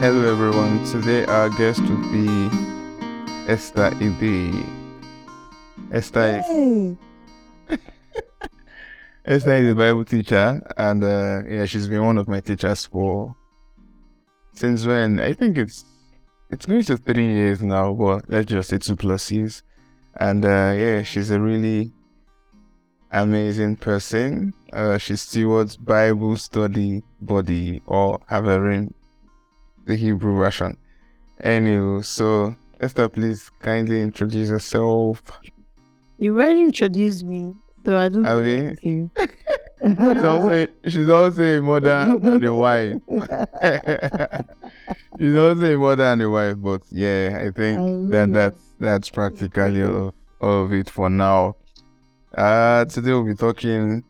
Hello, everyone. Today, our guest would be Esther Ideh. Esther is, Esther is a Bible teacher, and uh, yeah, she's been one of my teachers for since when? I think it's it's going to three years now, but let's just say two plus years. And uh, yeah, she's a really amazing person. Uh, she stewards Bible study buddy or Haverim the Hebrew version. Anyway, so Esther, please kindly introduce yourself. You already introduced me, so I don't. I mean, she's also she's also a mother and a wife. she's also a mother and a wife, but yeah, I think that that's that's practically all, all of it for now. Uh, today we'll be talking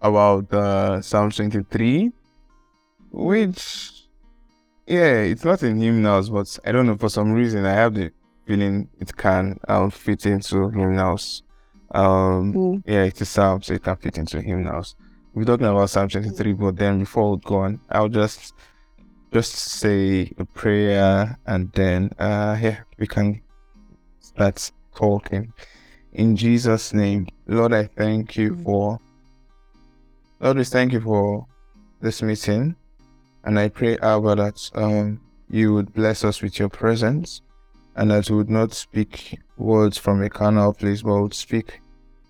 about uh, Psalm 23, which yeah, it's not in him hymnals, but I don't know for some reason I have the feeling it can um, fit into hymnals. Um, mm. yeah, it's a psalm, so it can fit into him hymnals. We're talking about Psalm 23, but then before we go on, I'll just just say a prayer and then uh yeah, we can start talking. In Jesus' name, Lord, I thank you mm. for Lord, we thank you for this meeting. And I pray, Abba, that um, you would bless us with your presence and that we would not speak words from a carnal place, but would speak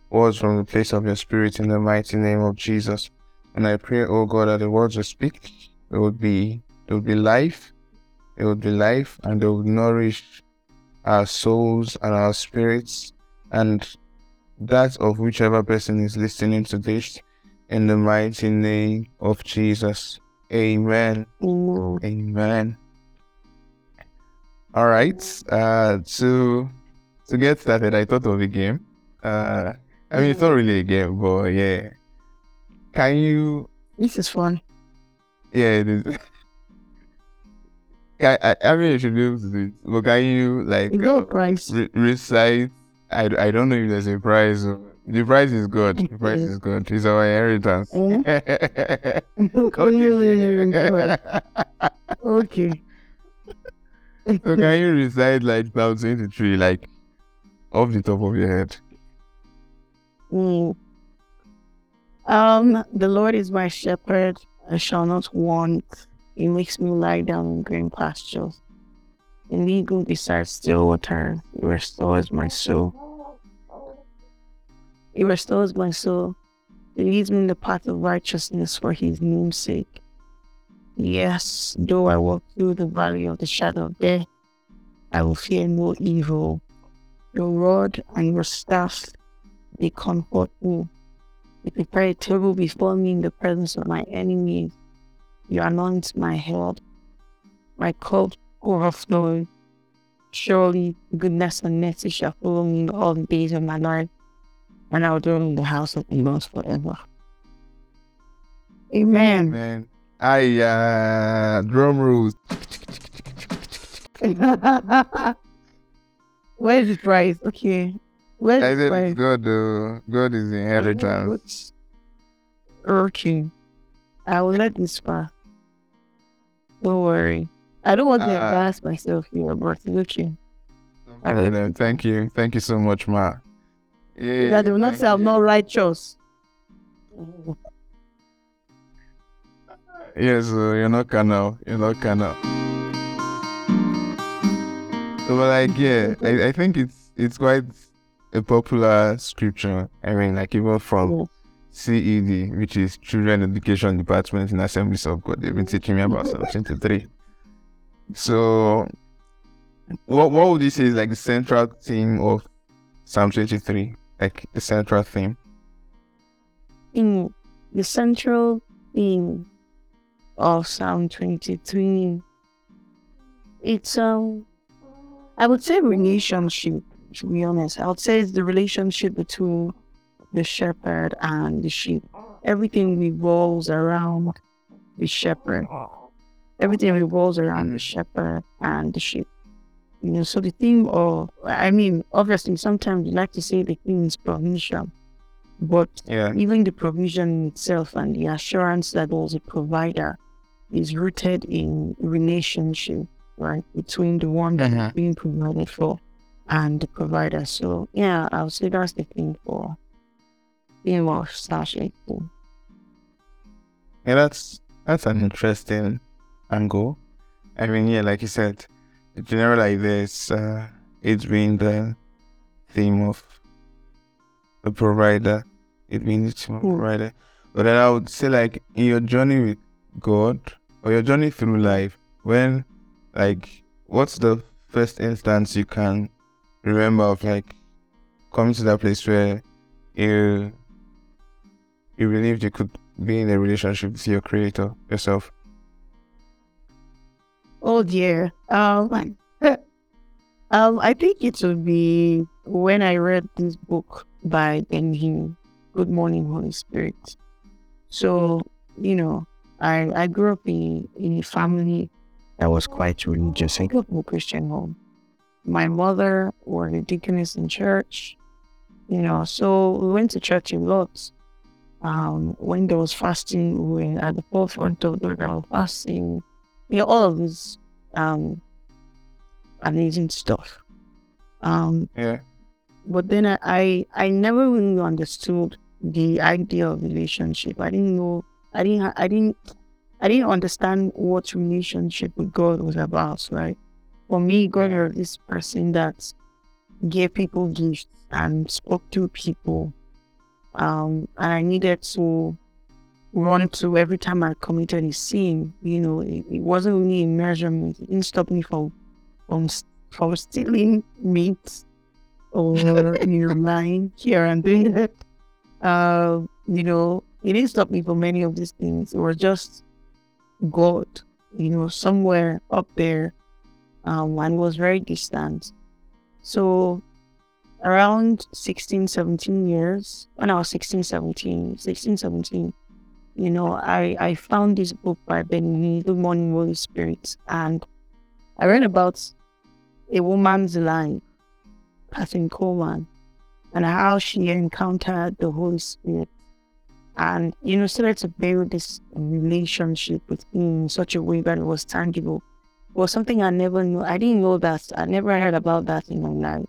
words from the place of your spirit in the mighty name of Jesus. And I pray, oh God, that the words we speak, it would be, it would be life, it would be life, and it would nourish our souls and our spirits and that of whichever person is listening to this in the mighty name of Jesus. Amen. Amen. All right. Uh, to to get started, I thought of a game. Uh, I mean, it's not really a game, but yeah. Can you? This is fun. Yeah, it is. I, I, I mean, you should be able to do it. But can you like uh, price. Re- recite? I, I don't know if there's a prize. Or, the price is good. The price is good. It's our inheritance. okay. so can you recite like Psalm 23, like off the top of your head? Mm. Um, the Lord is my shepherd; I shall not want. He makes me lie down in green pastures. In legal beside still water, he restores my soul. He restores my soul. He leads me in the path of righteousness for his name's sake. Yes, though I walk through the valley of the shadow of death, I will fear no evil. Your rod and your staff, they comfort me. You prepare a table before me in the presence of my enemies. You anoint my head. My cup overflowing. Surely goodness and mercy shall follow me all the days of my life and I will dwell in the house of the Lord forever. Amen. Amen. I uh drum rules. Where's the prize? Okay. Where's I the prize? God, uh, God is the inheritance. Okay. I will let this pass. Don't worry. I don't want to uh, embarrass myself here, but okay. Thank you. Thank you so much, Ma. Yeah, that they will not say I'm not righteous. Yes, uh, you're not carnal. You're not carnal. So, but like, yeah, I, I think it's it's quite a popular scripture. I mean, like even from. CED, which is Children Education Department in Assemblies of God, they've been teaching me about Psalm 23. So, what what would you say is like the central theme of Psalm 23? Like the central theme? In the central theme of Psalm 23, it's um, I would say relationship. To be honest, I would say it's the relationship between the shepherd and the sheep. Everything revolves around the shepherd. Everything revolves around the shepherd and the sheep. You know, so the thing or I mean, obviously, sometimes we like to say the theme is provision, but yeah. even the provision itself and the assurance that there's a provider is rooted in relationship, right, between the one that's Mhm. being provided for and the provider. So yeah, I would say that's the thing for being more slash equal. Yeah, that's that's an interesting angle. I mean, yeah, like you said, general like this, uh, it's been the theme of the provider. It being the Hmm. provider. But then I would say, like, in your journey with God or your journey through life, when, like, what's the first instance you can remember of, like, coming to that place where you you believed you could be in a relationship with your creator yourself? Oh dear. Um, um, I think it would be when I read this book by Ben Hinn, Good Morning Holy Spirit. So, you know, I I grew up in, in a family that was quite religious. I grew up in a Christian home. My mother was a deaconess in church, you know, so we went to church a lot. Um, when there was fasting, we were at the forefront of the fasting you know, all of this um amazing stuff. Um, Yeah. but then I, I I never really understood the idea of relationship. I didn't know I didn't I didn't I didn't understand what relationship with God was about, right? For me, God was this person that gave people gifts and spoke to people. Um, and I needed to run to every time I committed a sin. You know, it, it wasn't really a measurement. It didn't stop me from from from stealing meat or you know lying here and there. Uh, you know, it didn't stop me from many of these things. It was just God, you know, somewhere up there, um, and was very distant. So around 16, 17 years, when I was 16, 17, 16, 17, you know, I, I found this book by Benny, Good Morning Holy Spirit, and I read about a woman's life, Kathryn Kuhlman, and how she encountered the Holy Spirit. And, you know, started to build this relationship with him in such a way that it was tangible. It was something I never knew. I didn't know that. I never heard about that in my life.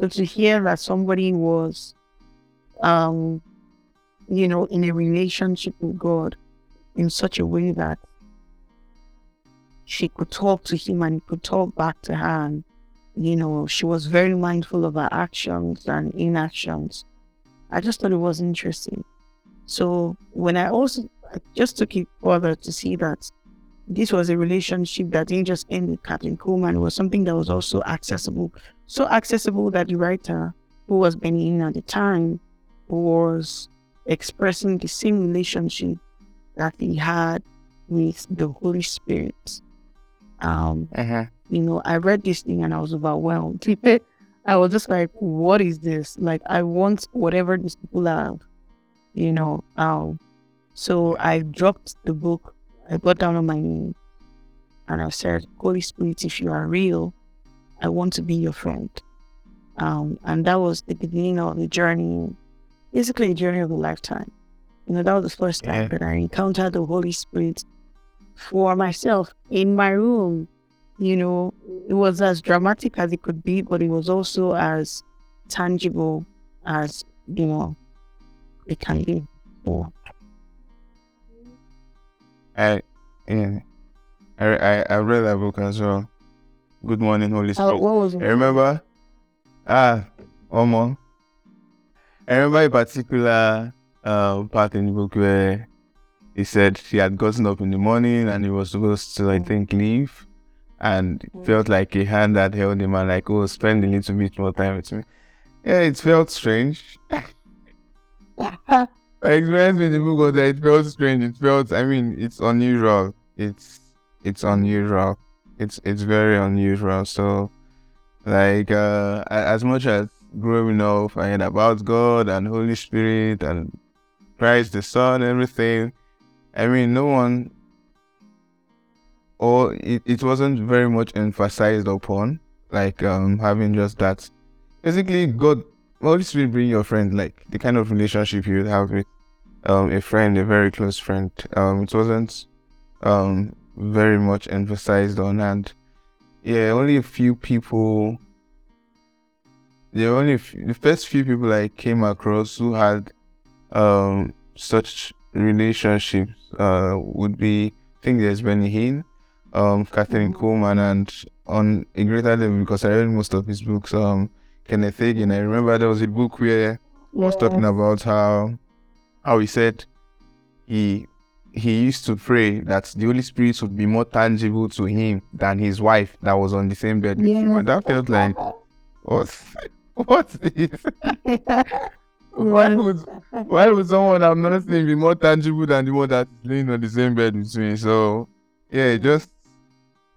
So to hear that somebody was, um, you know, in a relationship with God in such a way that she could talk to him and he could talk back to her. And, you know, she was very mindful of her actions and inactions. I just thought it was interesting. So when I also I just took it further to see that this was a relationship that didn't just end with Kathryn Kuhlman, it was something that was also accessible. So accessible that the writer, who was Benny Hinn at the time, was expressing the same relationship that he had with the Holy Spirit. Um, Uh-huh. you know, I read this thing and I was overwhelmed. I was just like, what is this? Like, I want whatever these people have, you know. Um, so I dropped the book. I got down on my knee and I said, Holy Spirit, if you are real, I want to be your friend. Um, and that was the beginning of the journey, basically a journey of a lifetime. You know, that was the first time Yeah. that I encountered the Holy Spirit for myself in my room. You know, it was as dramatic as it could be, but it was also as tangible as, you know, it can be. I yeah. I, I I read that book as well. Good morning, Holy uh, Spirit. what was it? I remember ah more. I remember a particular uh, part in the book where he said he had gotten up in the morning and he was supposed to I think leave and it Mm. felt like a hand that held him and like oh spend a little bit more time with me. Yeah, it felt strange. My experience with the book was that it felt strange. It felt, I mean, it's unusual. It's it's unusual. It's it's very unusual. So, like, uh, as much as growing up, I heard about God and Holy Spirit and Christ the Son, everything. I mean, no one, or it, it wasn't very much emphasized upon, like um having just that. Basically, God, Holy Spirit, bring your friend, like the kind of relationship you would have with um, a friend, a very close friend. Um, it wasn't um very much emphasized on and yeah only a few people were only few, the first few people I came across who had um such relationships uh would be I think there's Benny Hinn, um Kathryn Kuhlman and on a greater level because I read most of his books, um Kenneth Hagin. I remember there was a book where he was talking about how how he said he he used to pray that the Holy Spirit would be more tangible to him than his wife that was on the same bed. with. Yeah. And that felt like what what is why would why would someone I'm not be more tangible than the one that's laying on the same bed with me? So yeah, it just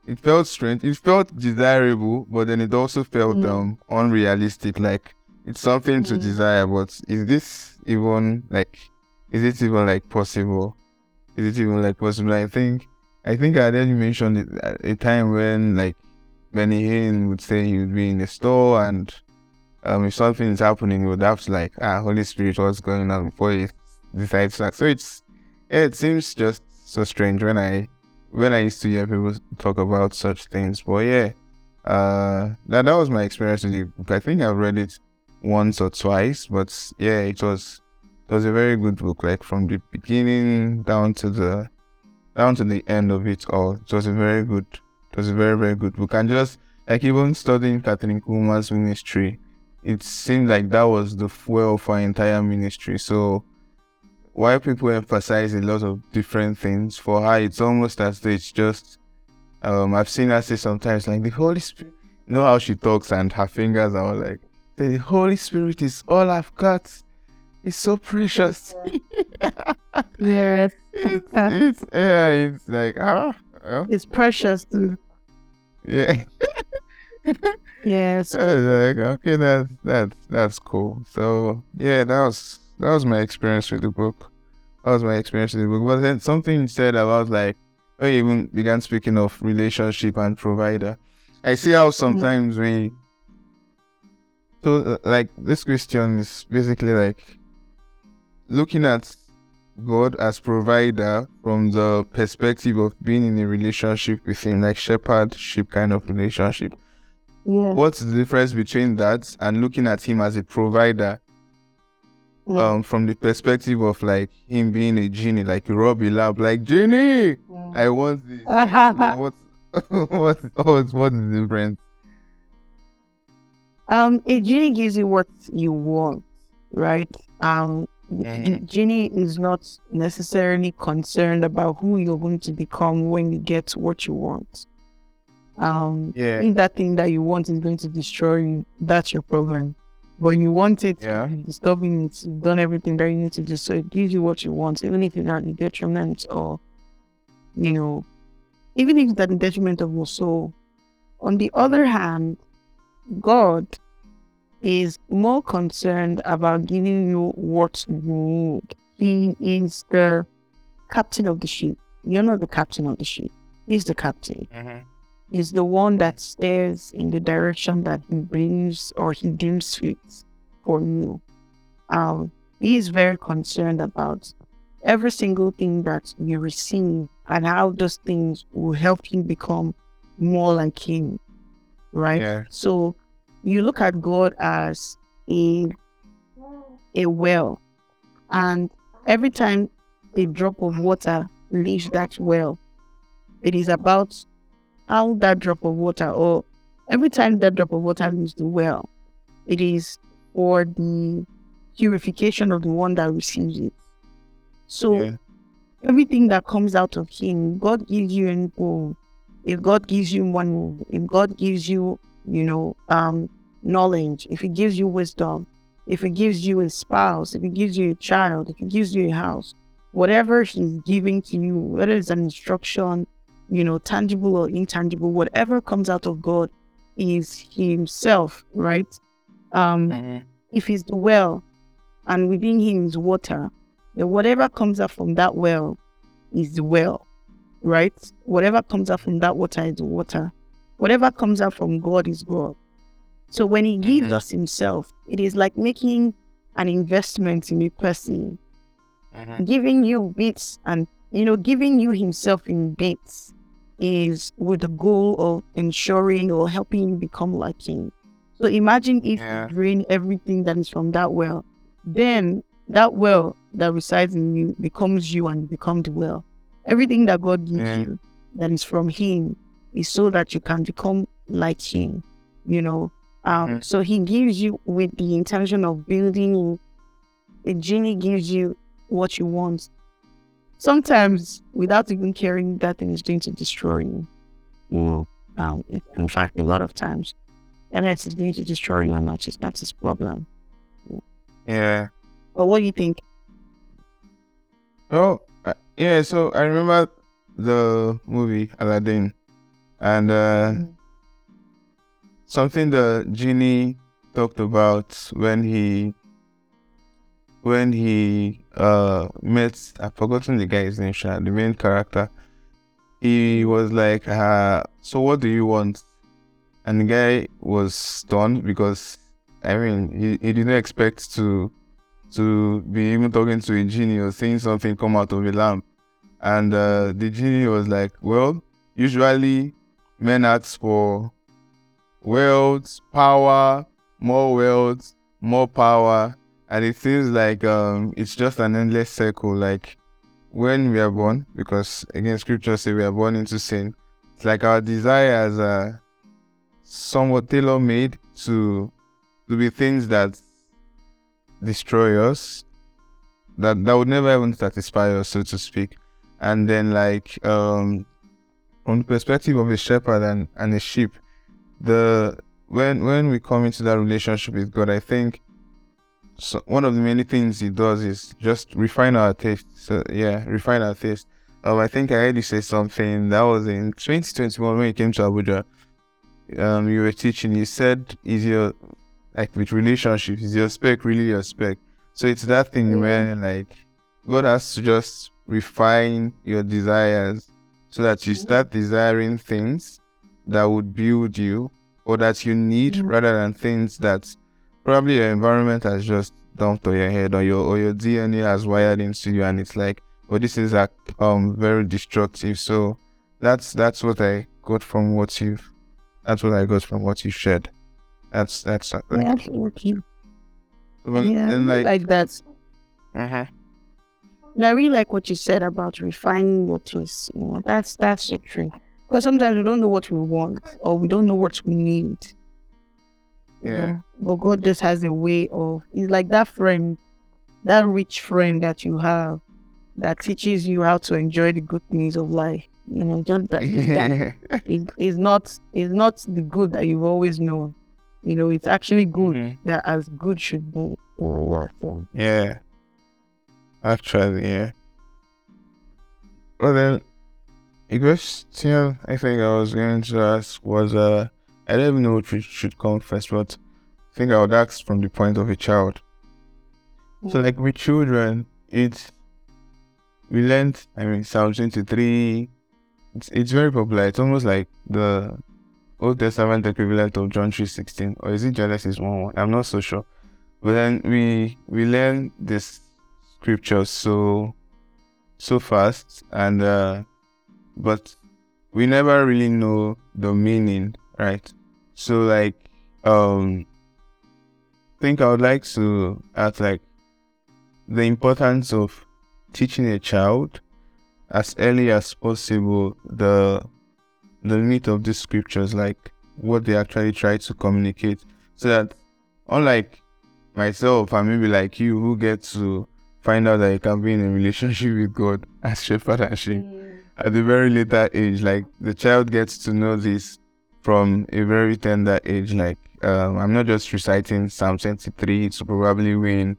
it felt strange. It felt desirable, but then it also felt Mm. um unrealistic. Like it's something to Mm. desire, but is this even like is it even like possible? Is it even like possible? I think I think I already mentioned it at a time when like Benny Hinn would say he would be in the store and um if something is happening he would have to like ah Holy Spirit what's going on before he decides to act. So it's it seems just so strange when I when I used to hear people talk about such things. But yeah, uh, that that was my experience with the book. I think I've read it once or twice, but yeah, it was it was a very good book. Like from the beginning down to the down to the end of it all, it was a very good. It was a very very good book. And just like even studying Kathryn Kuhlman's ministry, it seemed like that was the fuel for her entire ministry. So while people emphasize a lot of different things, for her it's almost as though it's just um I've seen her say sometimes like the Holy Spirit you know how she talks and her fingers are like the Holy Spirit is all I've got. It's so precious. Yes. it's, it's yeah, it's like ah It's precious too. yeah. Yes. I like, okay, that's that's that's cool. So yeah, that was that was my experience with the book. That was my experience with the book. But then something said about like you even began speaking of relationship and provider. I see how sometimes we so uh, like this question is basically like looking at God as provider from the perspective of being in a relationship with him, like shepherdship kind of relationship Yeah. what's the difference between that and looking at him as a provider Yeah. um from the perspective of like him being a genie like rub a like genie i want this what what what what is the difference Um, a genie gives you what you want, right? Um, Mhm. genie is not necessarily concerned about who you're going to become when you get what you want. Um, yeah if that thing that you want is going to destroy you, that's your problem. But you want it, Yeah. disturbing it, you've done everything that you need to do, so it gives you what you want, even if it's at the detriment or, you know, even if it's at the detriment of your soul. On the other hand, God is more concerned about giving you what you need. He is the captain of the ship. You're not the captain of the ship. He's the captain is the one that stares in the direction that he brings or he deems fit for you. Um, he is very concerned about every single thing that you receive and how those things will help you become more like him. Right? yeah So you look at God as a a well, and every time a drop of water leaves that well, it is about how that drop of water, or every time that drop of water leaves the well, it is for the purification of the one that receives it. So yeah everything that comes out of him, God gives you an goal. If God gives you money, if God gives you, you know, um, knowledge, if He gives you wisdom, if He gives you a spouse, if He gives you a child, if He gives you a house, whatever He's giving to you, whether it's an instruction, you know, tangible or intangible, whatever comes out of God is Himself, right? Um, mm-hmm. if He's the well and within Him is water, then whatever comes out from that well is the well, right? Whatever comes out from that water is the water. Whatever comes out from God is God. So when He mm-hmm. gives us Himself, it is like making an investment in a person, mm-hmm. giving you bits and you know, giving you himself in bits is with the goal of ensuring or helping you become like him. So imagine if Yeah. you drain everything that is from that well, then that well that resides in you becomes you and you become the well. Everything that God gives Yeah. you that is from Him is so that you can become like Him, you know. Um, Mhm. So He gives you with the intention of building you. The genie gives you what you want. Sometimes, without even caring, that thing is going to destroy you. You know, um, in fact, a lot of times, and it's going to destroy you, and not just that's his problem. Yeah. But what do you think? Oh, uh, yeah. So I remember the movie Aladdin, and uh, Mm. something the genie talked about when he when he uh met I've forgotten the guy's name, Sha, the main character. He was like, uh, "So what do you want?" And the guy was stunned because I mean he, he didn't expect to to be even talking to a genie or seeing something come out of a lamp. And uh, the genie was like, Well, usually men ask for wealth, power, more wealth, more power. And it seems like um, it's just an endless circle. Like when we are born, because again, scripture says we are born into sin. It's like our desires are somewhat tailor made to to be things that destroy us that that would never even satisfy us so to speak and then like um from the perspective of a shepherd and, and a sheep the when when we come into that relationship with god i think so one of the many things he does is just refine our taste. So yeah refine our taste. Um i think i heard you say something that was in 2021 when you came to abuja. Um you were teaching. You said is your like with relationships, is your spec really your spec? So it's that thing where like God has to just refine your desires so that you start desiring things that would build you or that you need rather than things that probably your environment has just dumped on your head or your or your DNA has wired into you and it's like, well this is like um very destructive. So that's that's what I got from what you've that's what I got from what you shared. That's that's uh, Yeah, absolutely. well, Yeah, and like, like that. uh-huh. And I really like what you said about refining your taste. You know, that's that's the true. Because sometimes we don't know what we want or we don't know what we need. You Yeah. know. But God just has a way of it's like that friend, that rich friend that you have that teaches you how to enjoy the good things of life. You know, just that, that it, it's not it's not the good that you've always known. You know, it's actually good Mhm. that as good should be. Yeah. Actually, yeah. Well then, a question I think I was going to ask was uh I don't even know which should- come first, but I think I would ask from the point of a child. So like with children, it's we learned I mean Psalm twenty three it's it's very popular. It's almost like the Old Testament equivalent of John three sixteen. Or is it Genesis one one? I'm not so sure. But then we we learn this scripture so so fast and uh but we never really know the meaning, right? So like um I think I would like to add like the importance of teaching a child as early as possible the the meat of these scriptures, like what they actually try to communicate, so that unlike myself and maybe like you who get to find out that you can be in a relationship with God as shepherd and sheep at a very later age, like the child gets to know this from a very tender age. Like um, I'm not just reciting Psalm 23 to probably win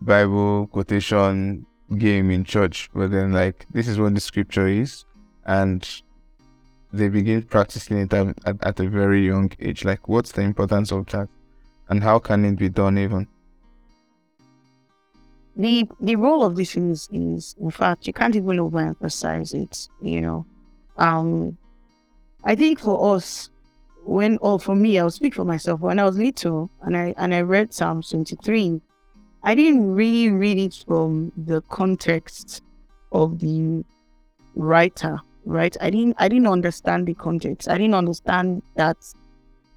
Bible quotation game in church, but then like this is what the scripture is, and they begin practicing it at, at, a very young age. Like, what's the importance of that, and how can it be done even? the the role of this is is in fact you can't even overemphasize it you know um i think for us when or for me i'll speak for myself when i was little and i and i read psalm 23 i didn't really read it from the context of the writer, right? I didn't I didn't understand the context. I didn't understand that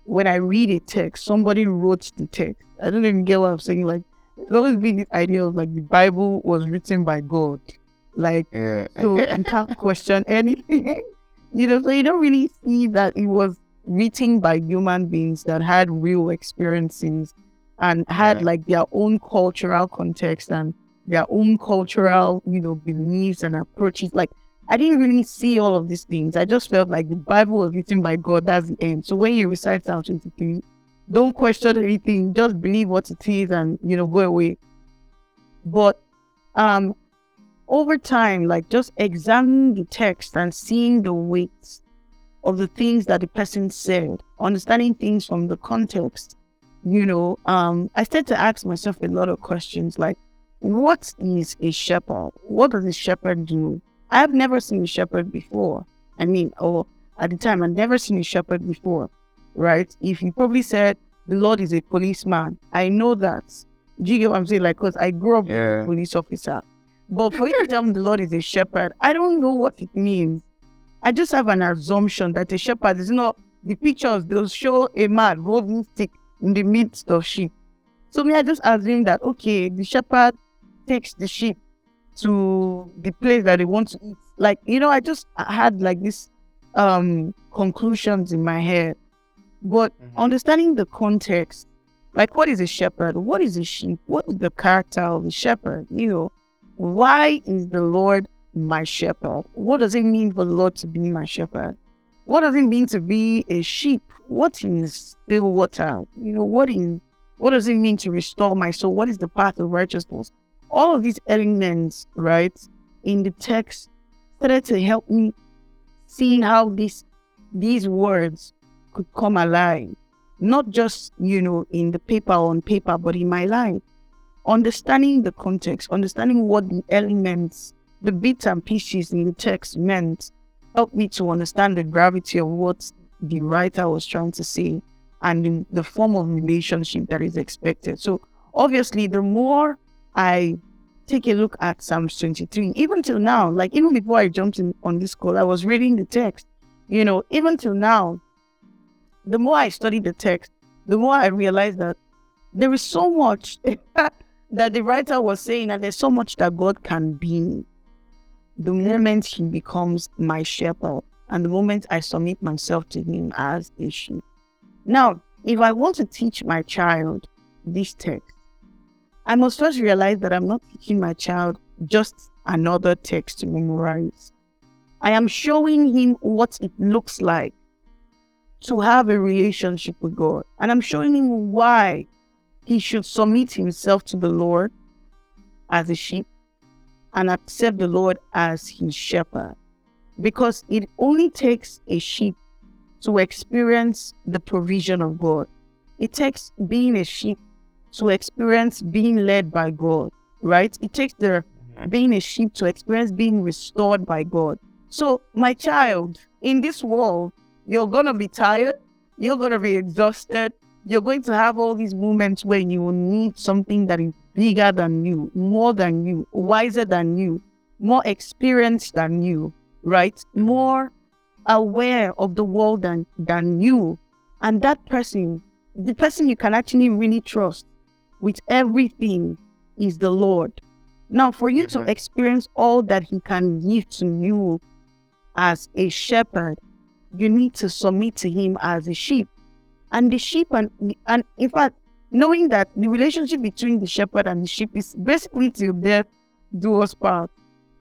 when I read a text, somebody wrote the text. I don't even get what I'm saying. Like there's always been this idea of like the Bible was written by God. Like Yeah. so you can't question anything. you know, so you don't really see that it was written by human beings that had real experiences and had Yeah. like their own cultural context and their own cultural, you know, beliefs and approaches. Like I didn't really see all of these things. I just felt like the Bible was written by God, that's the end. So when you recite Psalm 23, don't question anything, just believe what it is and you know, go away. But um over time, like just examining the text and seeing the weight of the things that the person said, understanding things from the context, you know, um, I started to ask myself a lot of questions like, what is a shepherd? What does a shepherd do? I've never seen a shepherd before. I mean, or at the time, I'd never seen a shepherd before, right? If you probably said the Lord is a policeman, I know that. Do you get what I'm saying? Like, because I grew up with a police officer. But for you to tell me the Lord is a shepherd, I don't know what it means. I just have an assumption that a shepherd is not the pictures they'll show a man holding stick in the midst of sheep. So me, I just assume that okay, the shepherd takes the sheep to the place that they want to eat. Like, you know, I just had like this um conclusions in my head. But Mhm. understanding the context, like what is a shepherd? What is a sheep? What is the character of the shepherd? You know, why is the Lord my shepherd? What does it mean for the Lord to be my shepherd? What does it mean to be a sheep? What is still water? You know, what is what does it mean to restore my soul? What is the path of righteousness? All of these elements, right, in the text started to help me seeing how these these words could come alive. Not just, you know, in the paper on paper, but in my life understanding the context, understanding what the elements, the bits and pieces in the text meant, helped me to understand the gravity of what the writer was trying to say and the form of relationship that is expected. So obviously, the more I take a look at Psalms 23, even till now, like even before I jumped in on this call, I was reading the text. You know, even till now, the more I study the text, the more I realize that there is so much that the writer was saying, and there's so much that God can be the moment He becomes my shepherd and the moment I submit myself to Him as a sheep. Now, if I want to teach my child this text, I must first realize that I'm not teaching my child just another text to memorize. I am showing him what it looks like to have a relationship with God. And I'm showing him why he should submit himself to the Lord as a sheep and accept the Lord as his shepherd. Because it only takes a sheep to experience the provision of God. It takes being a sheep to experience being led by God, right? It takes the mm-hmm. being a sheep to experience being restored by God. So, my child, in this world, you're going to be tired, you're going to be exhausted, you're going to have all these moments where you will need something that is bigger than you, more than you, wiser than you, more experienced than you, right? More aware of the world than, than you. And that person, the person you can actually really trust with everything is the Lord. Now, for you to experience all that He can give to you as a shepherd, you need to submit to Him as a sheep. And the sheep, and, and in fact, knowing that the relationship between the shepherd and the sheep is basically till death do us part.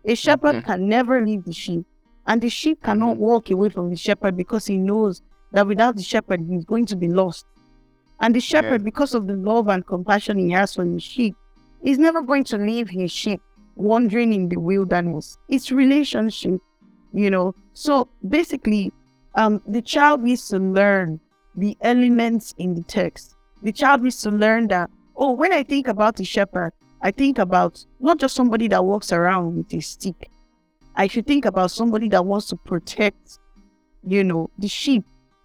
A shepherd Mhm. can never leave the sheep, and the sheep cannot walk away from the shepherd because he knows that without the shepherd, he's going to be lost. And the shepherd, because of the love and compassion he has for his sheep, is never going to leave his sheep wandering in the wilderness. It's relationship, you know. So basically, um, the child needs to learn the elements in the text. The child needs to learn that, oh, when I think about the shepherd, I think about not just somebody that walks around with a stick. I should think about somebody that wants to protect, you know, the sheep.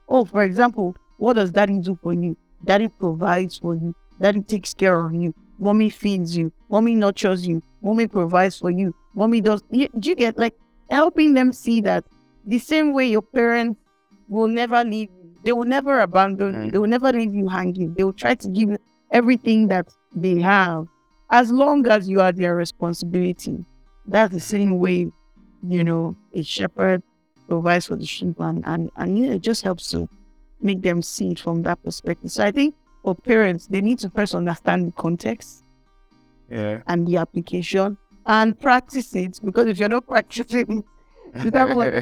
Oh, for example, what does daddy do for you? Daddy provides for you. Daddy takes care of you. Mommy feeds you. Mommy nurtures you. Mommy provides for you. Mommy does. You, do you get like helping them see that the same way your parents will never leave they will never abandon you, they will never leave you hanging. They will try to give everything that they have as long as you are their responsibility. That's the same way, you know, a shepherd provides for the sheep and, and, and you know, it just helps to make them see it from that perspective. So I think for parents, they need to first understand the context Yeah. and the application and practice it because if you're not practicing you don't want-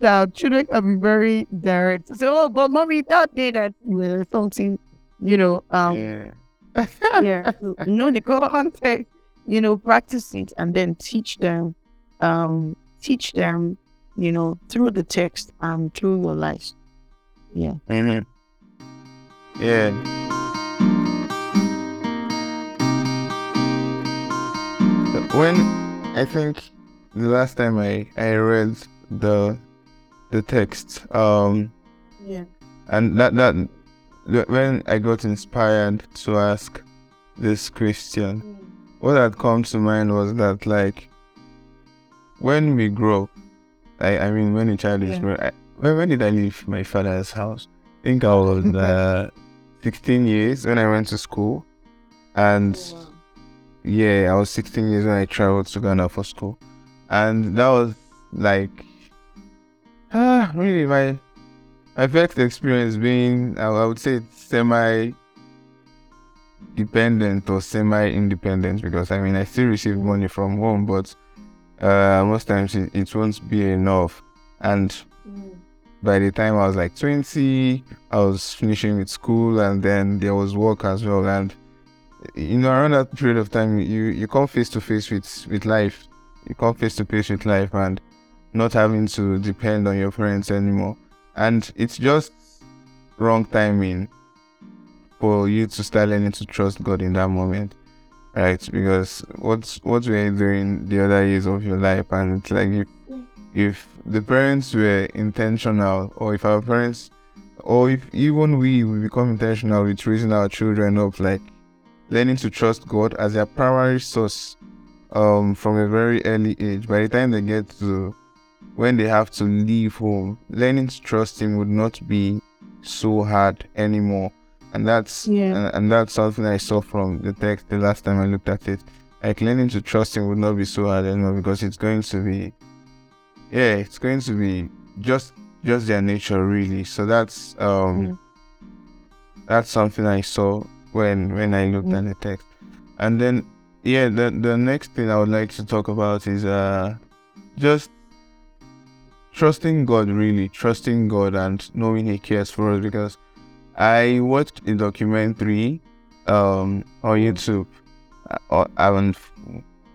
the children can be very direct. So, oh, but mommy, that day that well, something, you know, um, yeah. yeah, so know the context, you know, practice it and then teach them, um, teach them, you know, through the text and through your life. Yeah. Mhm. Yeah. When I think the last time I, I read the the text, um, Yeah. and that that when I got inspired to ask this question, what had come to mind was that like when we grow, I I mean when a child is Yeah. I, when when did I leave my father's house? I think I was uh, 16 years when I went to school, and yeah, I was 16 years when I traveled to Ghana for school, and that was like ah really my my first experience being I, I would say semi dependent or semi independent because I mean I still receive money from home, but uh, most times it, it won't be enough, and by the time I was like 20, I was finishing with school and then there was work as well. And you know, around that period of time, you, you come face to face with, with life. You come face to face with life and not having to depend on your parents anymore. And it's just wrong timing for you to start learning to trust God in that moment. Right? Because what's what were you doing the other years of your life and it's like if if the parents were intentional or if our parents or if even we will become intentional with raising our children up like learning to trust god as their primary source um from a very early age. By the time they get to when they have to leave home learning to trust him would not be so hard anymore. And that's Yeah. and, and that's something i saw from the text the last time i looked at it. Like learning to trust him would not be so hard anymore because it's going to be yeah it's going to be just just their nature really. So that's um that's something i saw when when i looked at the text. And then yeah the the next thing i would like to talk about is uh just trusting god really trusting god and knowing he cares for us because i watched a documentary um on youtube uh, and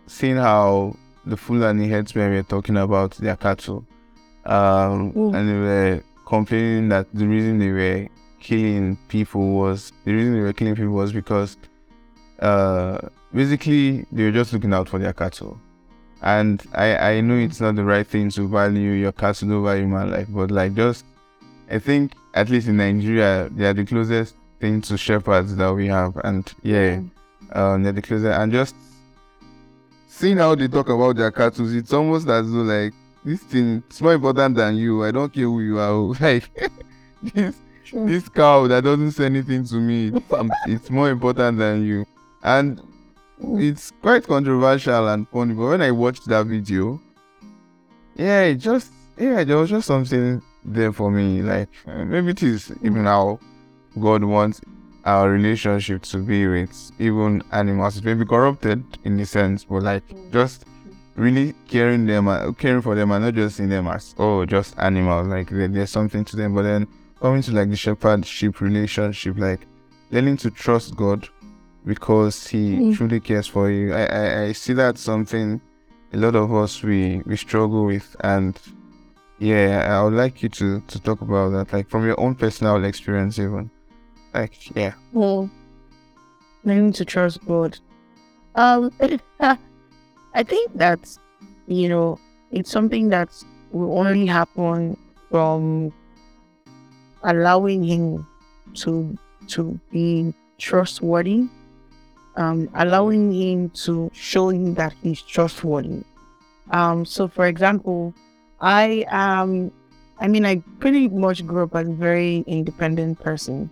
seen how the Fulani headsmen were talking about their cattle. Um, Mm. and they were complaining that the reason they were killing people was the reason they were killing people was because uh, basically they were just looking out for their cattle. And I, I know it's not the right thing to value your cattle over human life, but like just I think at least in Nigeria they are the closest thing to shepherds that we have. And yeah, um, they're the closest and just seeing how they talk about their cattle, it's almost as though like this thing it's more important than you. I don't care who you are. Like this this cow that doesn't say anything to me, it's, it's more important than you. And it's quite controversial and funny, but when I watched that video, yeah, it just yeah, there was just something there for me. Like maybe it is even how God wants our relationship to be with even animals. It may be corrupted in a sense, but like just really caring them, caring for them, and not just seeing them as oh just animals. Like there's something to them. But then coming to like the shepherd sheep relationship, like learning to trust God because He Mm. truly cares for you. I, I I see that something a lot of us we we struggle with and. Yeah, I would like you to to talk about that, like from your own personal experience, even. Like, yeah. Well, learning to trust God. Um, I think that you know it's something that will only happen from allowing Him to to be trustworthy, um, allowing Him to show Him that He's trustworthy. Um, so for example, I um I mean I pretty much grew up as a very independent person.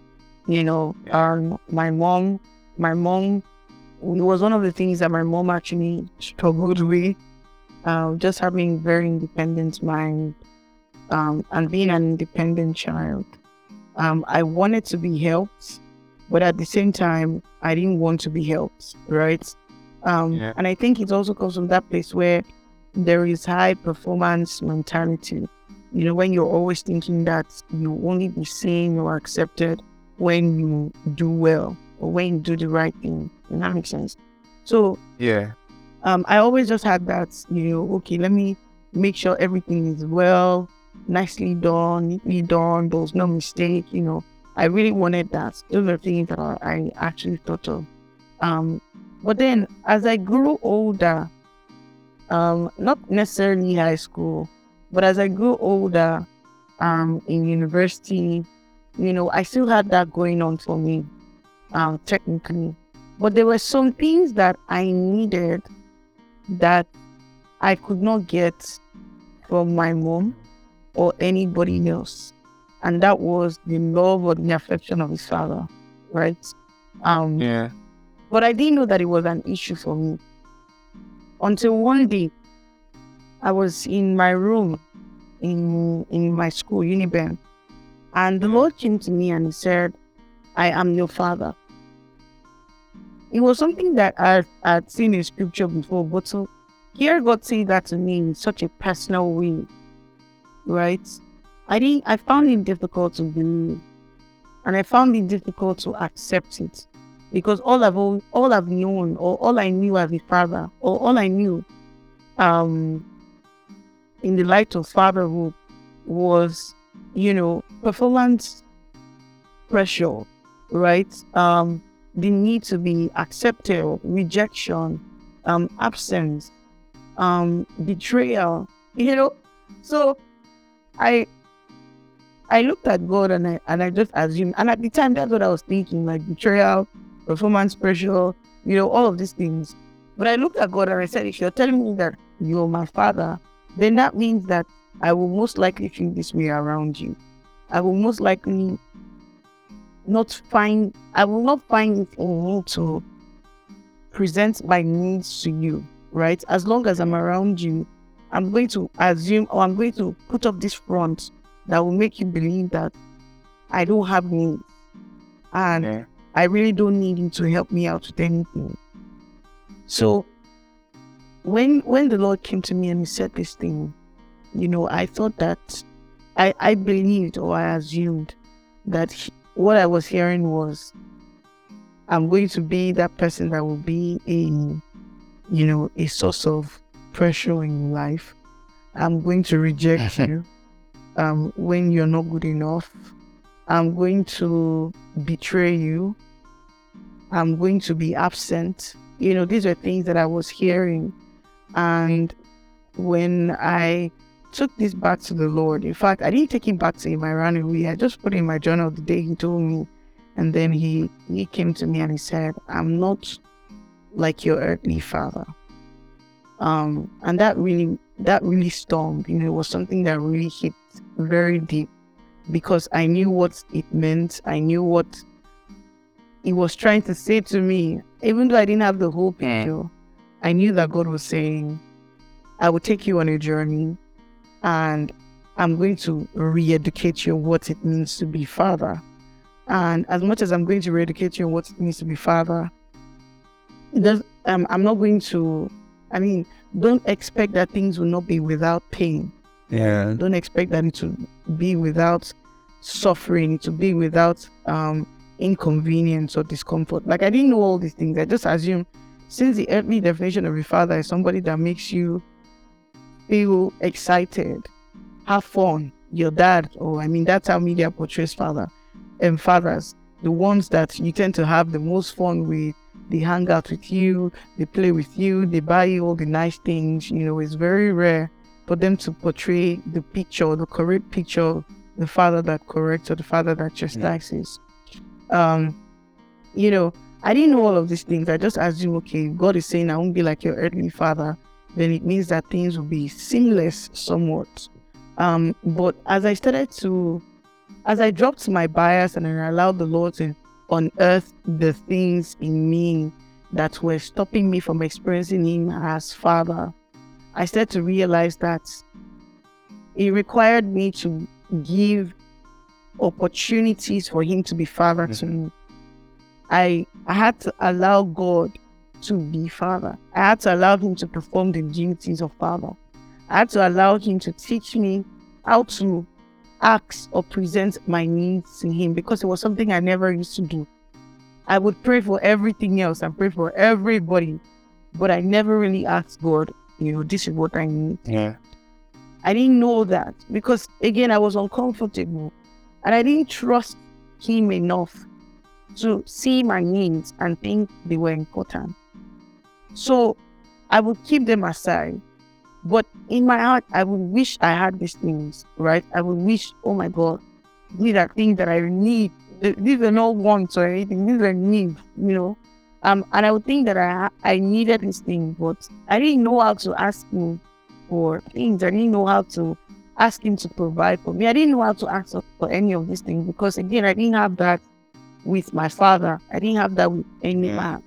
You know, um my mom my mom it was one of the things that my mom actually struggled with. Uh, just having very independent mind um, and being an independent child. Um, I wanted to be helped, but at the same time, I didn't want to be helped, right? Um, yeah. And I think it also comes from that place where there is high performance mentality. You know, when you're always thinking that you only be seen or accepted when you do well or when you do the right thing. Does that make sense? So yeah, um, I always just had that. You know, okay, let me make sure everything is well, nicely done, neatly done. There's no mistake. You know, I really wanted that. Those are things that I actually thought of. Um, but then as I grew older, um, not necessarily high school, but as I grew older, um, in university, you know, I still had that going on for me um, technically. But there were some things that I needed that I could not get from my mom or anybody else. And that was the love or the affection of his father, right? Um, yeah. But I didn't know that it was an issue for me until one day I was in my room in in my school, Uniben, and the Lord came to me and he said, I am your father. It was something that I had seen in scripture before, but to hear God say that to me in such a personal way, right? I didn't I found it difficult to believe. And I found it difficult to accept it. Because all I've all I've known or all I knew as a father, or all I knew um in the light of fatherhood was, you know, performance pressure, right? Um, the need to be accepted, rejection, um, absence, um, betrayal, you know. So I I looked at God and I and I just assumed and at the time that's what I was thinking, like betrayal, performance pressure, you know, all of these things. But I looked at God and I said, if you're telling me that you're my father, then that means that I will most likely feel this way around you. I will most likely not find I will not find it in me to present my needs to you, right? As long as I'm around you, I'm going to assume or I'm going to put up this front that will make you believe that I don't have needs. And yeah. I really don't need him to help me out with anything. So when when the Lord came to me and he said this thing, you know, I thought that I, I believed or I assumed that he, what I was hearing was, I'm going to be that person that will be a, you know, a source of pressure in life. I'm going to reject you um, when you're not good enough. I'm going to betray you. I'm going to be absent. You know, these are things that I was hearing. And when I took this back to the Lord. In fact, I didn't take him back to him. I ran away. I just put in my journal the day he told me. And then he, he came to me and he said, I'm not like your earthly father. Um, and that really, that really stung. You know, it was something that really hit very deep because I knew what it meant. I knew what he was trying to say to me. Even though I didn't have the whole picture, I knew that God was saying, I will take you on a journey and I'm going to re educate you on what it means to be father. And as much as I'm going to re educate you on what it means to be father, um, I'm not going to, I mean, don't expect that things will not be without pain. Yeah. Don't expect that it to be without suffering, to be without um, inconvenience or discomfort. Like I didn't know all these things. I just assumed since the earthly definition of a father is somebody that makes you feel excited, have fun. Your dad, or I mean, that's how media portrays father and fathers, the ones that you tend to have the most fun with. They hang out with you, they play with you, they buy you all the nice things. You know, it's very rare for them to portray the picture, the correct picture, the father that corrects or the father that chastises. Yeah. Um, you know, I didn't know all of these things. I just assumed, okay, God is saying I won't be like your earthly father then it means that things will be seamless somewhat. Um, but as I started to, as I dropped my bias and I allowed the Lord to unearth the things in me that were stopping me from experiencing Him as Father, I started to realize that it required me to give opportunities for Him to be Father to me. I I had to allow God to be Father. I had to allow Him to perform the duties of Father. I had to allow Him to teach me how to ask or present my needs to Him because it was something I never used to do. I would pray for everything else and pray for everybody, but I never really asked God, you know, this is what I need. Yeah. I didn't know that because, again, I was uncomfortable and I didn't trust Him enough to see my needs and think they were important. So I would keep them aside. But in my heart, I would wish I had these things, right? I would wish, oh my God, these are things that I need. These are not wants or anything. These are needs, you know. Um, and I would think that I I needed this thing, but I didn't know how to ask him for things. I didn't know how to ask him to provide for me. I didn't know how to ask for any of these things because again, I didn't have that with my father. I didn't have that with any man.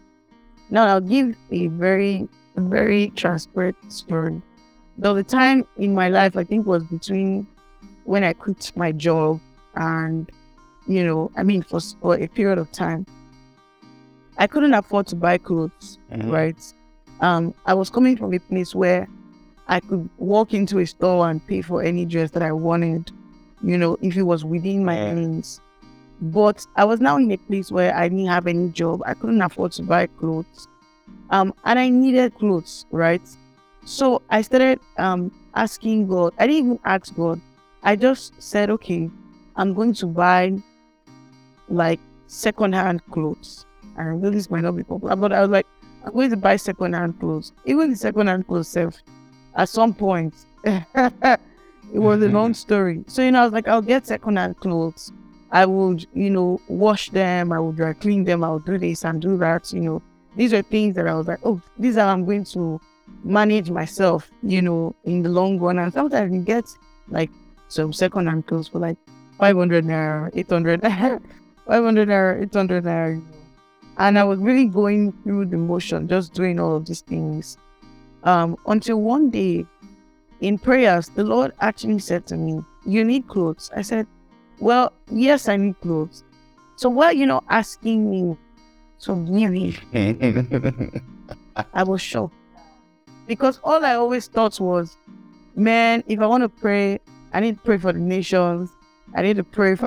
Now I'll give a very, very transparent story. Though the time in my life I think was between when I quit my job and you know, I mean for, for a period of time. I couldn't afford to buy clothes, Mhm. right? Um, I was coming from a place where I could walk into a store and pay for any dress that I wanted, you know, if it was within my means. But I was now in a place where I didn't have any job. I couldn't afford to buy clothes. Um, and I needed clothes, right? So I started um asking God. I didn't even ask God. I just said, okay, I'm going to buy like secondhand clothes. I know this might not be popular, but I was like, I'm going to buy secondhand clothes. Even the secondhand clothes self, at some point, it was a mm-hmm. long story. So you know, I was like, I'll get secondhand clothes. I would, you know, wash them. I would dry clean them. I would do this and do that. You know, these are things that I was like, oh, these are I'm going to manage myself. You know, in the long run. And sometimes you get like some secondhand clothes for like 500 naira, 800 naira, 500 naira, 800 naira. And I was really going through the motion, just doing all of these things. Um, until one day in prayers, the Lord actually said to me, You need clothes. I said, Well, yes, I need clothes. So why are you not asking me to give? I was shocked. Because all I always thought was, man, if I want to pray, I need to pray for the nations. I need to pray for,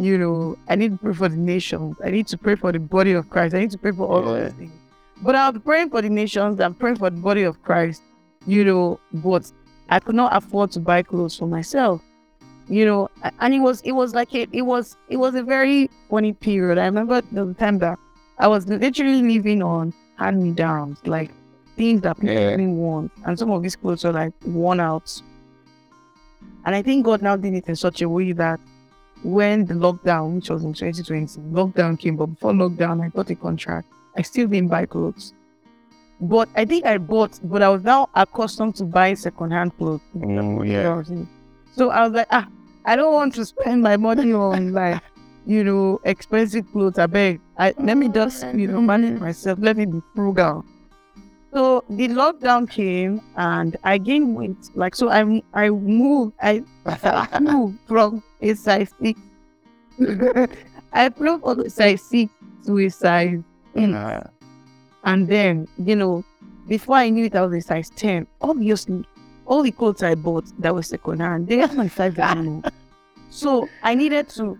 you know, I need to pray for the nations. I need to pray for the body of Christ. I need to pray for all Yeah. of these things. But I was praying for the nations and praying for the body of Christ, you know, but I could not afford to buy clothes for myself. You know, and it was it was like a, it was it was a very funny period. I remember the time that I was literally living on hand me downs, like things that people Yeah. didn't want. And some of these clothes were like worn out. And I think God now did it in such a way that when the lockdown, which was in 2020, lockdown came, but before lockdown, I got a contract. I still didn't buy clothes. But I think I bought, but I was now accustomed to buying secondhand clothes. Oh, yeah. know what I'm saying? So I was like, ah, I don't want to spend my money on like, you know, expensive clothes. I beg. I let me just, you know, manage myself. Let me be frugal. So the lockdown came and I gained weight. Like so I I moved, I, I moved from six. I moved from a size six to a size eight. Uh, And then, you know, before I knew it, I was a size 10. Obviously, all the clothes I bought that were second hand, they are my size anymore. So I needed to,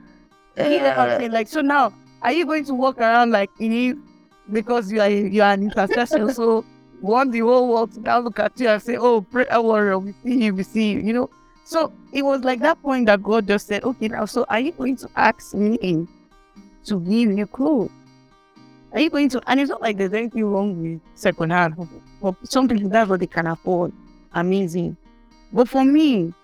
I needed to say, like, so now, are you going to walk around like Eve because you are you are an intercessor? so want the whole world to now look at you and say, oh, pray, warrior, we see you, we see you, you know? So it was like that point that God just said, okay, now, so are you going to ask me to give you clothes? Are you going to? And it's not like there's anything wrong with second hand. For some people, that's what they can afford. Amazing. But for me,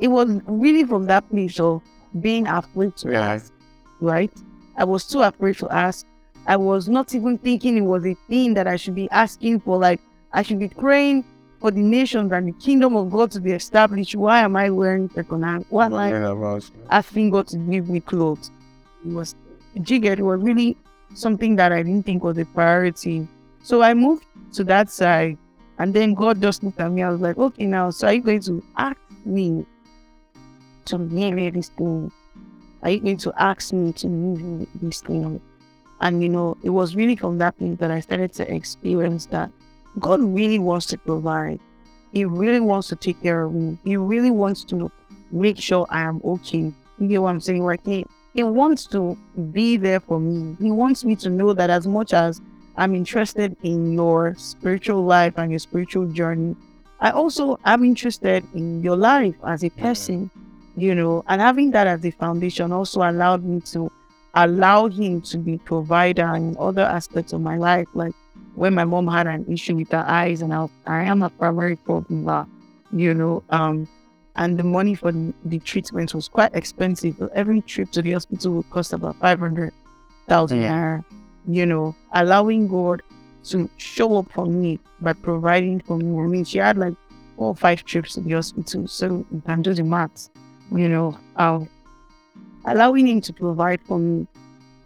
it was really from that place of being afraid to Yeah. ask, right? I was too afraid to ask. I was not even thinking it was a thing that I should be asking for, like I should be praying for the nations and the kingdom of God to be established. Why am I wearing second hand? Why am I Yeah, asking God to give me clothes? It was jiggered. It was really something that I didn't think was a priority. So I moved to that side, and then God just looked at me. I was like, okay, now, so are you going to ask me to marry this thing? Are you going to ask me to move this thing? And you know, it was really from that point that I started to experience that God really wants to provide. He really wants to take care of me. He really wants to make sure I am okay. You get what I'm saying? Like he, he wants to be there for me. He wants me to know that as much as I'm interested in your spiritual life and your spiritual journey, I also am interested in your life as a person, you know, and having that as a foundation also allowed me to allow him to be provider in other aspects of my life. Like when my mom had an issue with her eyes and I, I am a primary caregiver, you know, um, and the money for the, the treatment was quite expensive. Every trip to the hospital would cost about 500,000 Yeah. naira, you know, allowing God to show up for me by providing for me. I mean, she had like four or five trips to the hospital, so you can do the maths, you know, um, allowing him to provide for me,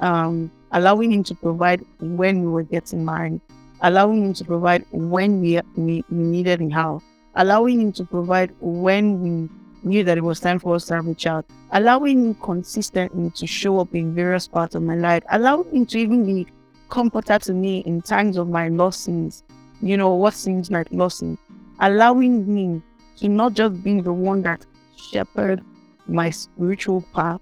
um, allowing him to provide when we were getting married, allowing him to provide when we, we, needed a house, allowing him to provide when we knew that it was time for us to have a child, allowing him consistently to show up in various parts of my life, allowing him to even be comforter to me in times of my losses, you know, what seems like losses, allowing me to not just be the one that shepherd my spiritual path,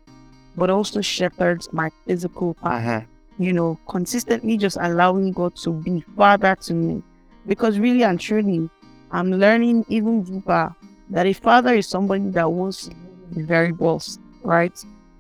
but also shepherds my physical path. Uh-huh. You know, consistently just allowing God to be Father to me. Because really and truly, I'm learning even deeper that a father is somebody that wants to be very boss, right?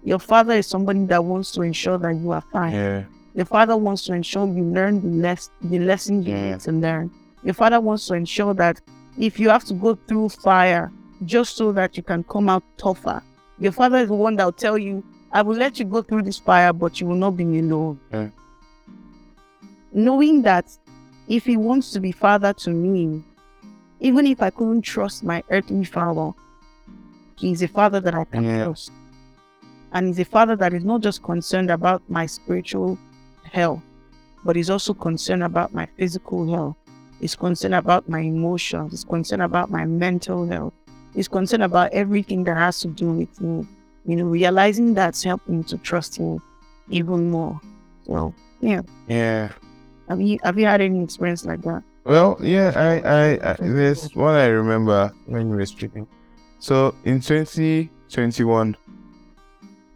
Your father is somebody that wants to ensure that you are fine. Yeah. Your father wants to ensure you learn the less the lessons you need to learn. Your father wants to ensure that if you have to go through fire just so that you can come out tougher, your father is the one that will tell you, I will let you go through this fire, but you will not be alone. Yeah. Knowing that if he wants to be father to me, even if I couldn't trust my earthly father, he's a father that I can Yeah. trust. And he's a father that is not just concerned about my spiritual health, but he's also concerned about my physical health. He's concerned about my emotions. He's concerned about my mental health. He's concerned about everything that has to do with me. You know, realizing that's helped me to trust him even more. So, yeah. Yeah. Have you have you had any experience like that? Well, yeah, I, I, I there's one I remember when you were speaking. So in 2021,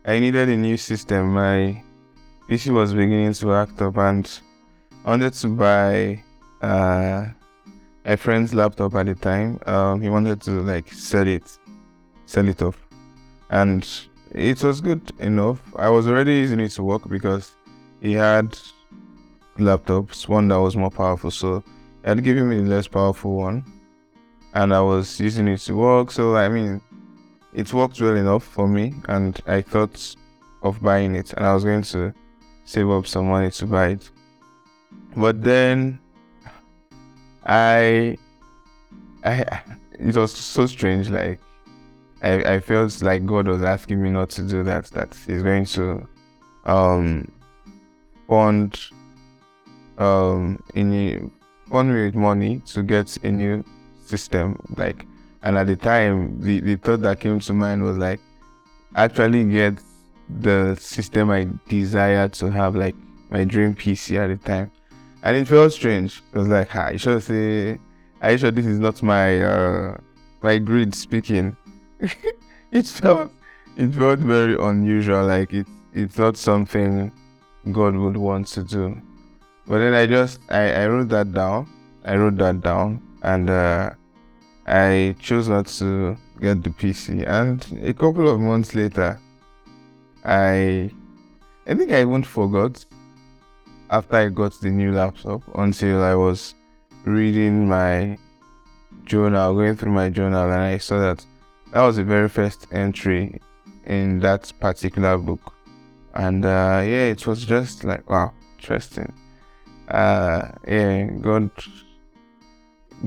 I needed a new system. My PC was beginning to act up, and I wanted to buy uh, a friend's laptop at the time. Um, he wanted to like sell it, sell it off, and it was good enough. I was already using it to work because he had laptops, one that was more powerful. So I had given me the less powerful one, and I was using it to work. So I mean, it worked well enough for me, and I thought of buying it, and I was going to save up some money to buy it. But then, I, I, it was so strange. Like, I, I felt like God was asking me not to do that. That He's going to, um, fund, um, any fund me with money to get a new system. Like, and at the time, the, the thought that came to mind was like, actually get the system I desire to have, like my dream PC at the time. And it felt strange. It was like, ah, I should say, you sure this is not my uh my greed speaking? it felt it felt very unusual. Like it it's not something God would want to do. But then I just I, I wrote that down. I wrote that down and uh I chose not to get the PC. And a couple of months later, I I think I even forgot after I got the new laptop until I was reading my journal, going through my journal, and I saw that that was the very first entry in that particular book. And uh, yeah, it was just like wow, interesting. Uh, yeah, God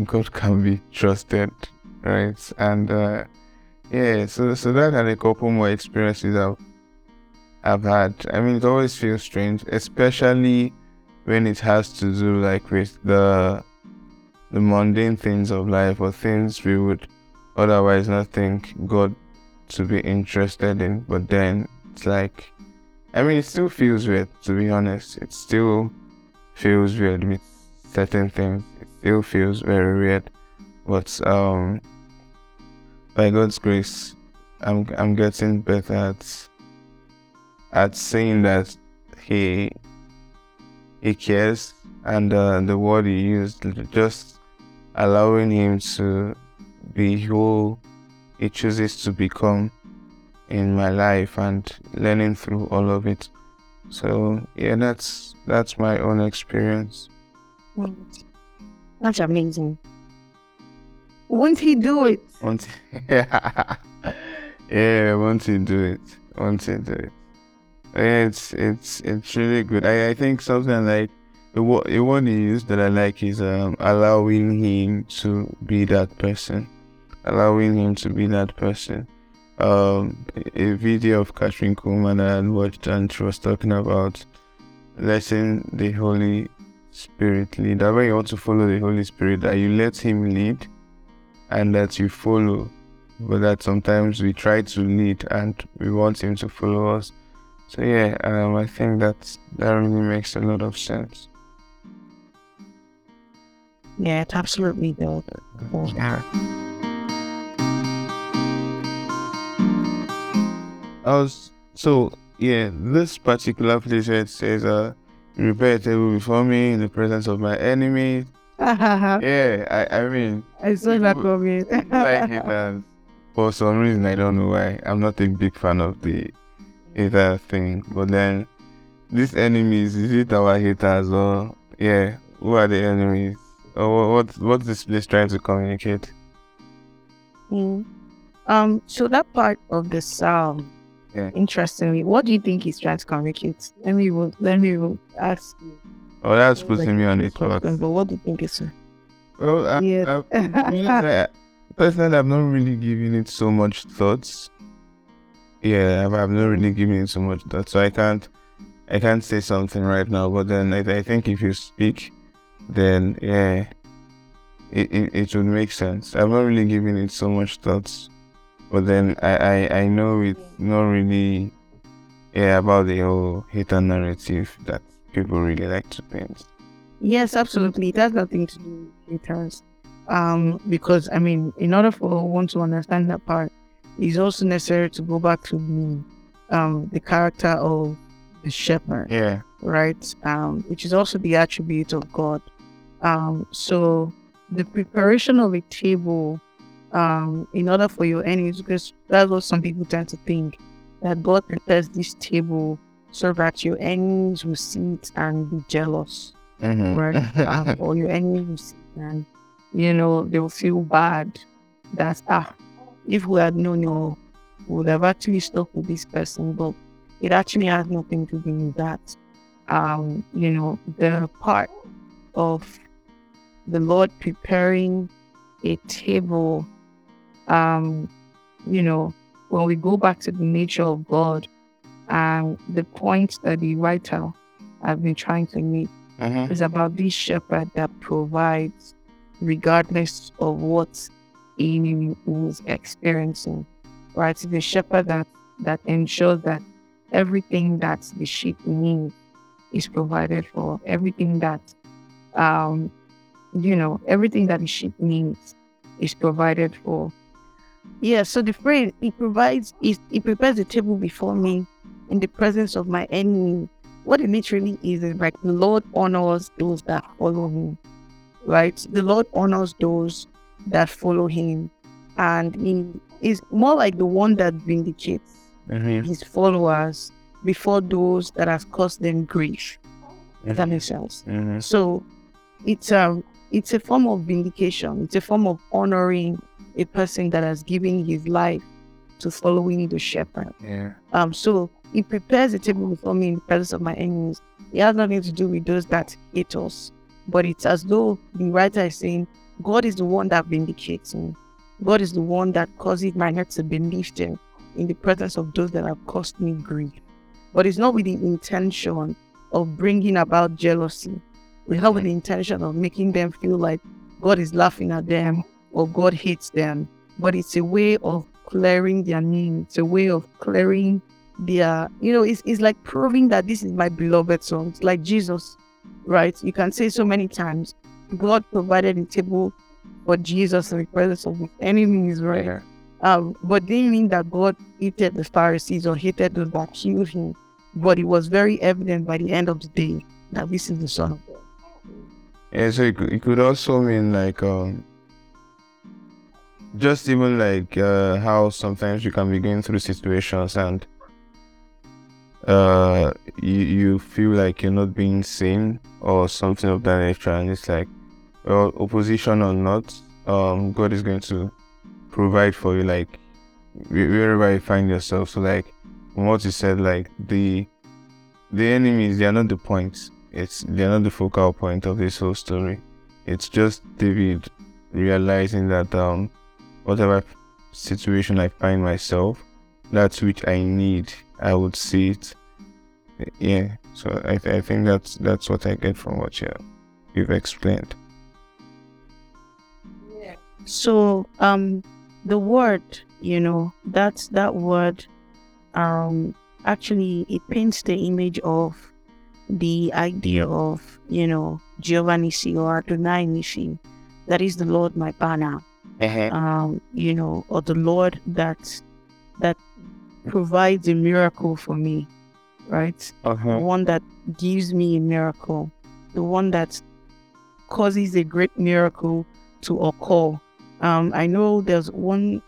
God can be trusted, right? And uh, yeah, so so that and a couple more experiences I've I've had. I mean, it always feels strange, especially when it has to do like with the the mundane things of life or things we would otherwise nothing God to be interested in. But then it's like, I mean, it still feels weird to be honest. It still feels weird with certain things. It still feels very weird. But um, by God's grace, I'm I'm getting better at at saying that He He cares and uh, the word He used just allowing Him to be who He chooses to become in my life and learning through all of it. So yeah, that's that's my own experience. That's amazing. Won't he do it? Won't yeah, yeah, won't he do it? Won't he do it? It's it's it's really good. I, I think something like the one he used that I like is um, allowing him to be that person, allowing him to be that person. Um, a video of Kathryn Kuhlman I had watched and she was talking about letting the Holy Spirit lead. That when you want to follow the Holy Spirit, that you let Him lead and that you follow. But that sometimes we try to lead and we want Him to follow us. So yeah, um, I think that that really makes a lot of sense. Yeah, it absolutely does. Yeah. I was so yeah. This particular place says, "Uh, prepare a table before me in the presence of my enemies." yeah, I I mean, I saw that comment. like it, for some reason I don't know why. I'm not a big fan of the hater thing, but then these enemies is it our haters or yeah? Who are the enemies? Or what what's this place trying to communicate? Mm. Um, so that part of the psalm yeah. Interestingly, what do you think he's trying to communicate? Let me let me ask you. Oh, that's putting like, me on the spot. But what do you think it's? Well, I, yeah. I, personally, I've not really given it so much thoughts. Yeah, I've, I've not really given it so much thought, so I can't, I can't say something right now. But then I, I think if you speak, then yeah, it, it, it would make sense. I've not really given it so much thoughts but then I, I, I know it's not really yeah about the whole hater narrative that people really like to paint. Yes, absolutely. It has nothing to do with haters. Um, because I mean, in order for one to understand that part, it's also necessary to go back to the um the character of the shepherd. Yeah. Right. Um, which is also the attribute of God. Um, so the preparation of a table um, in order for your enemies, because that's what some people tend to think that God prepares this table so that your enemies will see it and be jealous, mm-hmm. right? um, or your enemies will see it and you know they will feel bad that ah, if we had known you, we would have actually stuck with this person, but it actually has nothing to do with that. Um, you know, the part of the Lord preparing a table um, you know, when we go back to the nature of God and the point that the writer has been trying to make uh-huh. is about this shepherd that provides regardless of what he is experiencing. Right? It's the shepherd that, that ensures that everything that the sheep need is provided for, everything that um, you know, everything that the sheep needs is provided for. Yeah, so the phrase he provides is he prepares the table before me in the presence of my enemy. What it literally is is like the Lord honors those that follow him. Right? The Lord honors those that follow him. And he is more like the one that vindicates mm-hmm. his followers before those that have caused them grief. Mm-hmm. That makes sense. Mm-hmm. So it's um it's a form of vindication, it's a form of honoring a person that has given his life to following the shepherd. Yeah. Um. So he prepares a table before me in the presence of my enemies. It has nothing to do with those that hate us, but it's as though the writer is saying, God is the one that vindicates me. God is the one that causes my heart to be lifted in the presence of those that have caused me grief. But it's not with the intention of bringing about jealousy. It's not with the intention of making them feel like God is laughing at them or God hates them. But it's a way of clearing their name. It's a way of clearing their, you know, it's, it's like proving that this is my beloved son. It's like Jesus, right? You can say so many times, God provided a table for Jesus in the presence of enemies, right? Um, but didn't mean that God hated the Pharisees or hated those that killed him. But it was very evident by the end of the day that this is the Son of God. Yeah, so it could, it could also mean like um just even like uh how sometimes you can be going through situations and uh you, you feel like you're not being seen or something of that nature. And it's like well opposition or not um god is going to provide for you like wherever you find yourself. So like what you said like the the enemies they are not the point. It's they're not the focal point of this whole story. It's just david realizing that um whatever situation i find myself that's which i need I would see it. Yeah, so I, th- I think that's that's what I get from what you you've explained. So um the word, you know, that's that word um actually it paints the image of the idea of, you know, Nissi or Adonai Nissi. That is the Lord my banner. Uh-huh. Um, you know, or the Lord that that provides a miracle for me, right? The Uh-huh. one that gives me a miracle, the one that causes a great miracle to occur. Um, I know there's one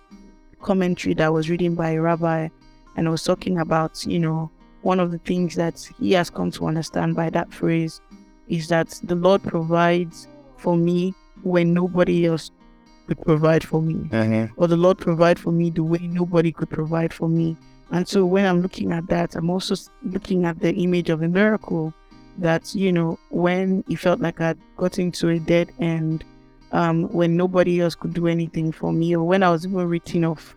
commentary that was written by a rabbi and was talking about, you know, one of the things that he has come to understand by that phrase is that the Lord provides for me when nobody else could provide for me Uh-huh. or the Lord provide for me the way nobody could provide for me. And so when I'm looking at that, I'm also looking at the image of a miracle that, you know, when it felt like I'd gotten to a dead end, um, when nobody else could do anything for me, or when I was even written off,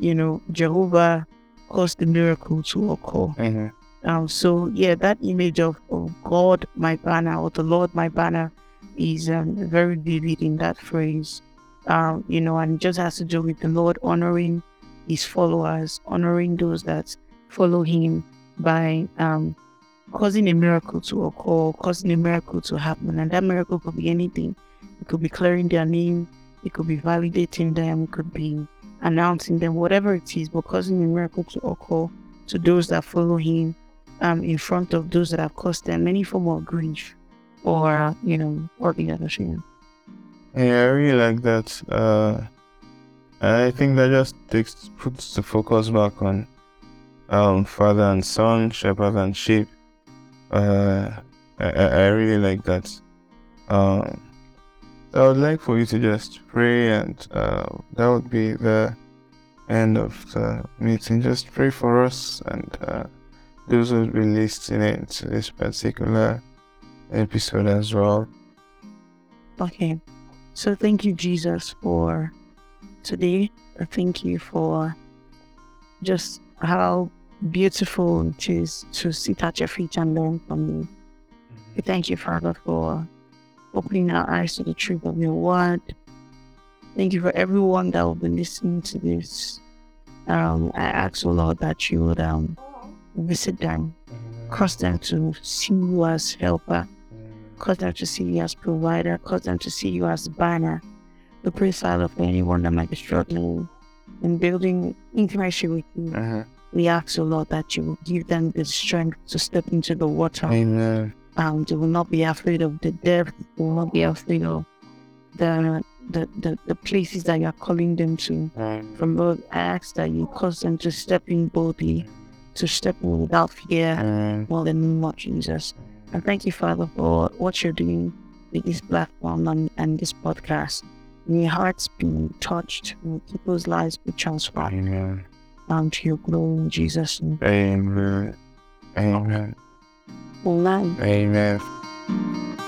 you know, Jehovah caused the miracle to occur. Uh-huh. Um, so yeah, that image of, of God my banner or the Lord my banner is um, very vivid in that phrase. Um, you know, and it just has to do with the Lord honoring His followers, honoring those that follow Him by um, causing a miracle to occur, causing a miracle to happen, and that miracle could be anything. It could be clearing their name, it could be validating them, it could be announcing them, whatever it is, but causing a miracle to occur to those that follow him um, in front of those that have caused them any form of grief or, you know, or the other thing. Yeah, I really like that. Uh, I think that just takes puts the focus back on um father and son, shepherd and sheep. Uh, I, I really like that. Um, I would like for you to just pray, and uh, that would be the end of the meeting. Just pray for us and uh, those who will be listening to this particular episode as well. Okay. So thank you, Jesus, for today. Thank you for just how beautiful it is to sit at your feet and learn from you. Thank you, Father, for opening our eyes to the truth of your word. Thank you for everyone that will be listening to this. Um, I ask, oh Lord, that you would um, visit them, cause them to see you as helper, cause them to see you as provider, cause them to see you as banner. Pray, Father, for anyone that might be struggling in building intimacy with you. Uh-huh. We ask, oh Lord, that you will give them the strength to step into the water. Amen. Um, they will not be afraid of the depth. They will not be afraid of the the, the, the places that you are calling them to. From Lord, I ask that you cause them to step in boldly, to step in without fear, Amen. well, in the name of Jesus. And thank you, Father, for what you're doing with this platform and, and this podcast. May hearts be touched, may people's lives be transformed Amen. um, to your glory in Jesus' name. Amen. Amen. Amen. Amen.